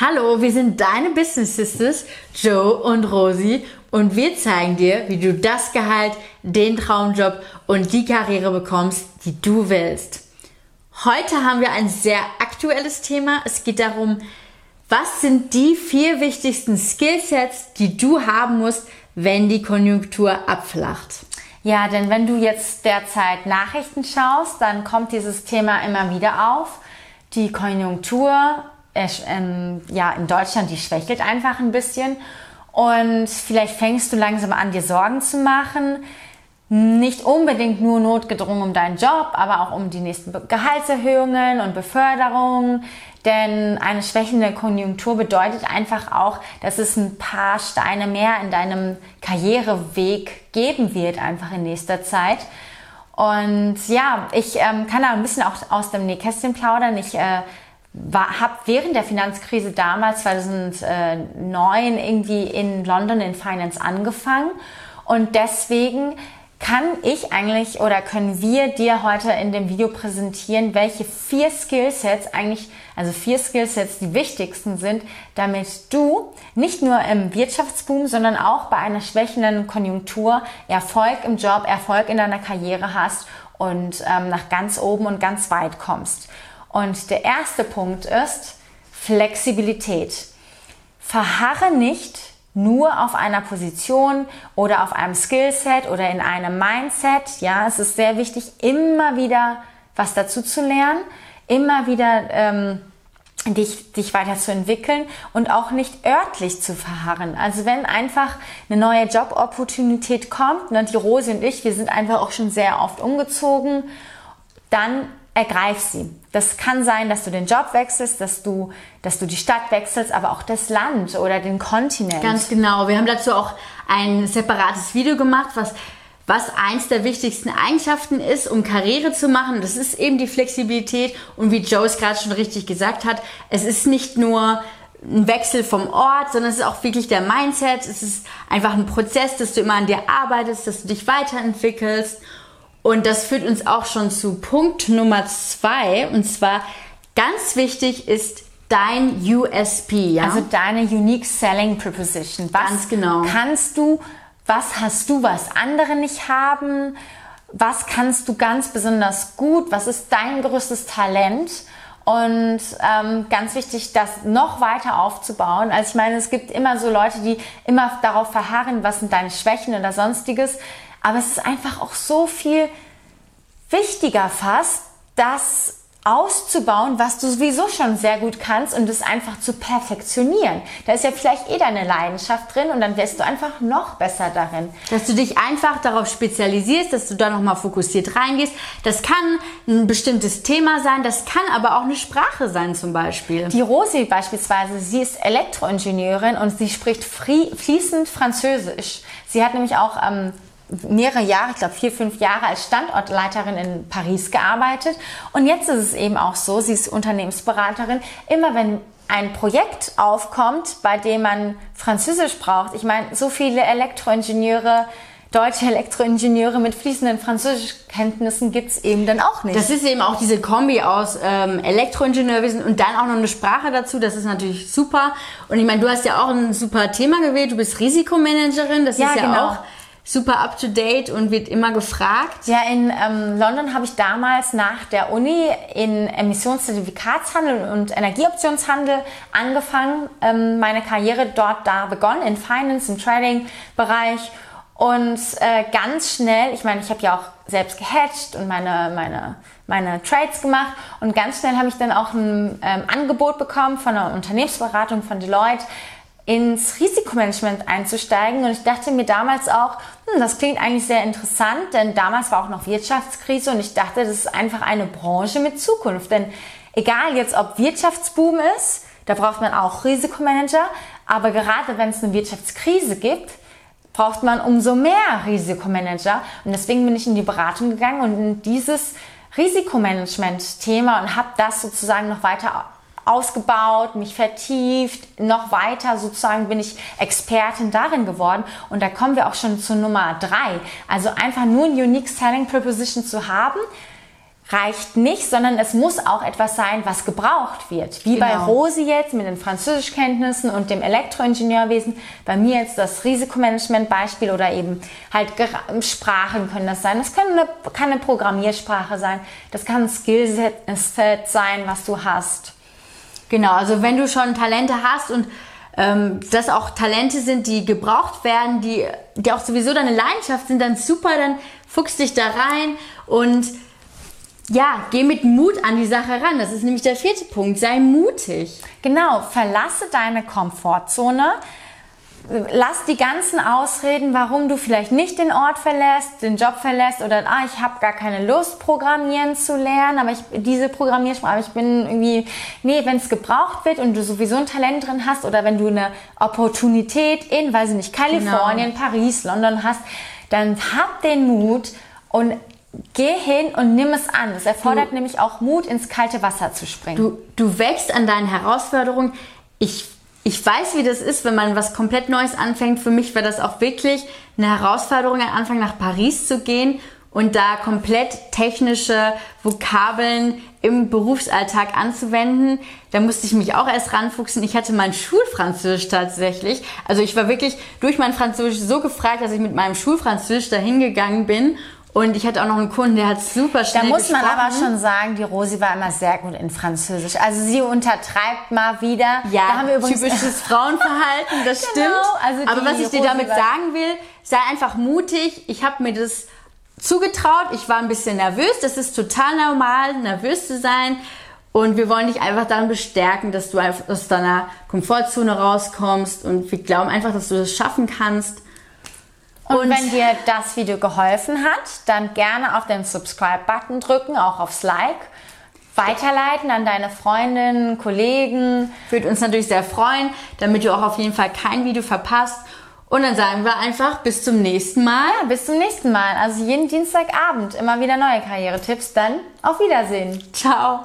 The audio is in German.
Hallo, wir sind deine Business Sisters, Joe und Rosie, und wir zeigen dir, wie du das Gehalt, den Traumjob und die Karriere bekommst, die du willst. Heute haben wir ein sehr aktuelles Thema. Es geht darum, was sind die vier wichtigsten Skillsets, die du haben musst, wenn die Konjunktur abflacht? Ja, denn wenn du jetzt derzeit Nachrichten schaust, dann kommt dieses Thema immer wieder auf. Die Konjunktur ja, in Deutschland, die schwächelt einfach ein bisschen. Und vielleicht fängst du langsam an, dir Sorgen zu machen. Nicht unbedingt nur notgedrungen um deinen Job, aber auch um die nächsten Gehaltserhöhungen und Beförderungen. Denn eine schwächende Konjunktur bedeutet einfach auch, dass es ein paar Steine mehr in deinem Karriereweg geben wird, einfach in nächster Zeit. Und ja, ich ähm, kann da ein bisschen auch aus dem Nähkästchen plaudern. Ich äh, habe während der Finanzkrise damals 2009 irgendwie in London in Finance angefangen und deswegen kann ich eigentlich oder können wir dir heute in dem Video präsentieren, welche vier Skillsets eigentlich, also vier Skillsets die wichtigsten sind, damit du nicht nur im Wirtschaftsboom, sondern auch bei einer schwächenden Konjunktur Erfolg im Job, Erfolg in deiner Karriere hast und ähm, nach ganz oben und ganz weit kommst. Und der erste Punkt ist Flexibilität. Verharre nicht nur auf einer Position oder auf einem Skillset oder in einem Mindset. Ja, es ist sehr wichtig, immer wieder was dazu zu lernen, immer wieder ähm, dich, dich weiterzuentwickeln und auch nicht örtlich zu verharren. Also wenn einfach eine neue Jobopportunität kommt, und die Rose und ich, wir sind einfach auch schon sehr oft umgezogen, dann ergreif sie. Das kann sein, dass du den Job wechselst, dass du, dass du die Stadt wechselst, aber auch das Land oder den Kontinent. Ganz genau. Wir haben dazu auch ein separates Video gemacht, was, was eins der wichtigsten Eigenschaften ist, um Karriere zu machen. Das ist eben die Flexibilität. Und wie Joe es gerade schon richtig gesagt hat, es ist nicht nur ein Wechsel vom Ort, sondern es ist auch wirklich der Mindset. Es ist einfach ein Prozess, dass du immer an dir arbeitest, dass du dich weiterentwickelst. Und das führt uns auch schon zu Punkt Nummer zwei. Und zwar ganz wichtig ist dein USP, ja? Also deine Unique Selling Proposition. Was ganz genau. kannst du, was hast du, was andere nicht haben? Was kannst du ganz besonders gut? Was ist dein größtes Talent? Und ähm, ganz wichtig, das noch weiter aufzubauen. Also ich meine, es gibt immer so Leute, die immer darauf verharren, was sind deine Schwächen oder sonstiges. Aber es ist einfach auch so viel wichtiger fast, das auszubauen, was du sowieso schon sehr gut kannst und es einfach zu perfektionieren. Da ist ja vielleicht eh deine Leidenschaft drin und dann wirst du einfach noch besser darin. Dass du dich einfach darauf spezialisierst, dass du da nochmal fokussiert reingehst. Das kann ein bestimmtes Thema sein, das kann aber auch eine Sprache sein zum Beispiel. Die Rosi beispielsweise, sie ist Elektroingenieurin und sie spricht fließend Französisch. Sie hat nämlich auch ähm, mehrere Jahre, ich glaube vier, fünf Jahre als Standortleiterin in Paris gearbeitet. Und jetzt ist es eben auch so, sie ist Unternehmensberaterin, immer wenn ein Projekt aufkommt, bei dem man Französisch braucht. Ich meine, so viele Elektroingenieure, deutsche Elektroingenieure mit fließenden Französischkenntnissen gibt es eben dann auch nicht. Das ist eben auch diese Kombi aus ähm, Elektroingenieurwesen und dann auch noch eine Sprache dazu. Das ist natürlich super. Und ich meine, du hast ja auch ein super Thema gewählt. Du bist Risikomanagerin. Das ja, ist ja genau. auch super up to date und wird immer gefragt. Ja, in ähm, London habe ich damals nach der Uni in Emissionszertifikatshandel und Energieoptionshandel angefangen, ähm, meine Karriere dort da begonnen, in Finance, im Trading-Bereich. Und äh, ganz schnell, ich meine, ich habe ja auch selbst gehatcht und meine, meine, meine Trades gemacht und ganz schnell habe ich dann auch ein ähm, Angebot bekommen von einer Unternehmensberatung von Deloitte, ins Risikomanagement einzusteigen. Und ich dachte mir damals auch, hm, das klingt eigentlich sehr interessant, denn damals war auch noch Wirtschaftskrise und ich dachte, das ist einfach eine Branche mit Zukunft. Denn egal jetzt, ob Wirtschaftsboom ist, da braucht man auch Risikomanager, aber gerade wenn es eine Wirtschaftskrise gibt, braucht man umso mehr Risikomanager. Und deswegen bin ich in die Beratung gegangen und in dieses Risikomanagement-Thema und habe das sozusagen noch weiter ausgebaut, mich vertieft, noch weiter sozusagen bin ich Expertin darin geworden. Und da kommen wir auch schon zu Nummer drei. Also einfach nur ein Unique Selling Proposition zu haben, reicht nicht, sondern es muss auch etwas sein, was gebraucht wird. Wie bei Genau. Rosi jetzt mit den Französischkenntnissen und dem Elektroingenieurwesen. Bei mir jetzt das Risikomanagement-Beispiel oder eben halt Sprachen können das sein. Das kann eine, kann eine Programmiersprache sein. Das kann ein Skillset Set sein, was du hast. Genau, also wenn du schon Talente hast und ähm, das auch Talente sind, die gebraucht werden, die, die auch sowieso deine Leidenschaft sind, dann super, dann fuchst dich da rein und ja, geh mit Mut an die Sache ran. Das ist nämlich der vierte Punkt. Sei mutig. Genau, verlasse deine Komfortzone. Lass die ganzen Ausreden, warum du vielleicht nicht den Ort verlässt, den Job verlässt oder ah, ich habe gar keine Lust, Programmieren zu lernen, aber ich diese Programmiersprache, aber ich bin irgendwie, nee, wenn es gebraucht wird und du sowieso ein Talent drin hast oder wenn du eine Opportunität in, weiß ich nicht, Kalifornien, Paris, London hast, dann hab den Mut und geh hin und nimm es an. Es erfordert nämlich auch Mut, ins kalte Wasser zu springen. Du, du wächst an deinen Herausforderungen. Ich, ich weiß, wie das ist, wenn man was komplett Neues anfängt. Für mich war das auch wirklich eine Herausforderung, am Anfang nach Paris zu gehen und da komplett technische Vokabeln im Berufsalltag anzuwenden. Da musste ich mich auch erst ranfuchsen. Ich hatte mein Schulfranzösisch tatsächlich. Also ich war wirklich durch mein Französisch so gefragt, dass ich mit meinem Schulfranzösisch dahin gegangen bin. Und ich hatte auch noch einen Kunden, der hat super Da schnell muss man gesprochen. aber schon sagen, die Rosi war immer sehr gut in Französisch. Also sie untertreibt mal wieder. Ja, da haben wir übrigens typisches Frauenverhalten, das Genau, stimmt. also Aber was ich dir Rosi damit sagen will, sei einfach mutig. Ich habe mir das zugetraut. Ich war ein bisschen nervös. Das ist total normal, nervös zu sein. Und wir wollen dich einfach daran bestärken, dass du aus deiner Komfortzone rauskommst. Und wir glauben einfach, dass du das schaffen kannst. Und, Und- wenn dir das Video geholfen hat, dann gerne auf den Subscribe-Button drücken, auch aufs Like. Weiterleiten an deine Freundinnen, Kollegen. Würde uns natürlich sehr freuen, damit du auch auf jeden Fall kein Video verpasst. Und dann sagen wir einfach bis zum nächsten Mal. Ja, bis zum nächsten Mal. Also jeden Dienstagabend immer wieder neue Karrieretipps. Dann auf Wiedersehen. Ciao.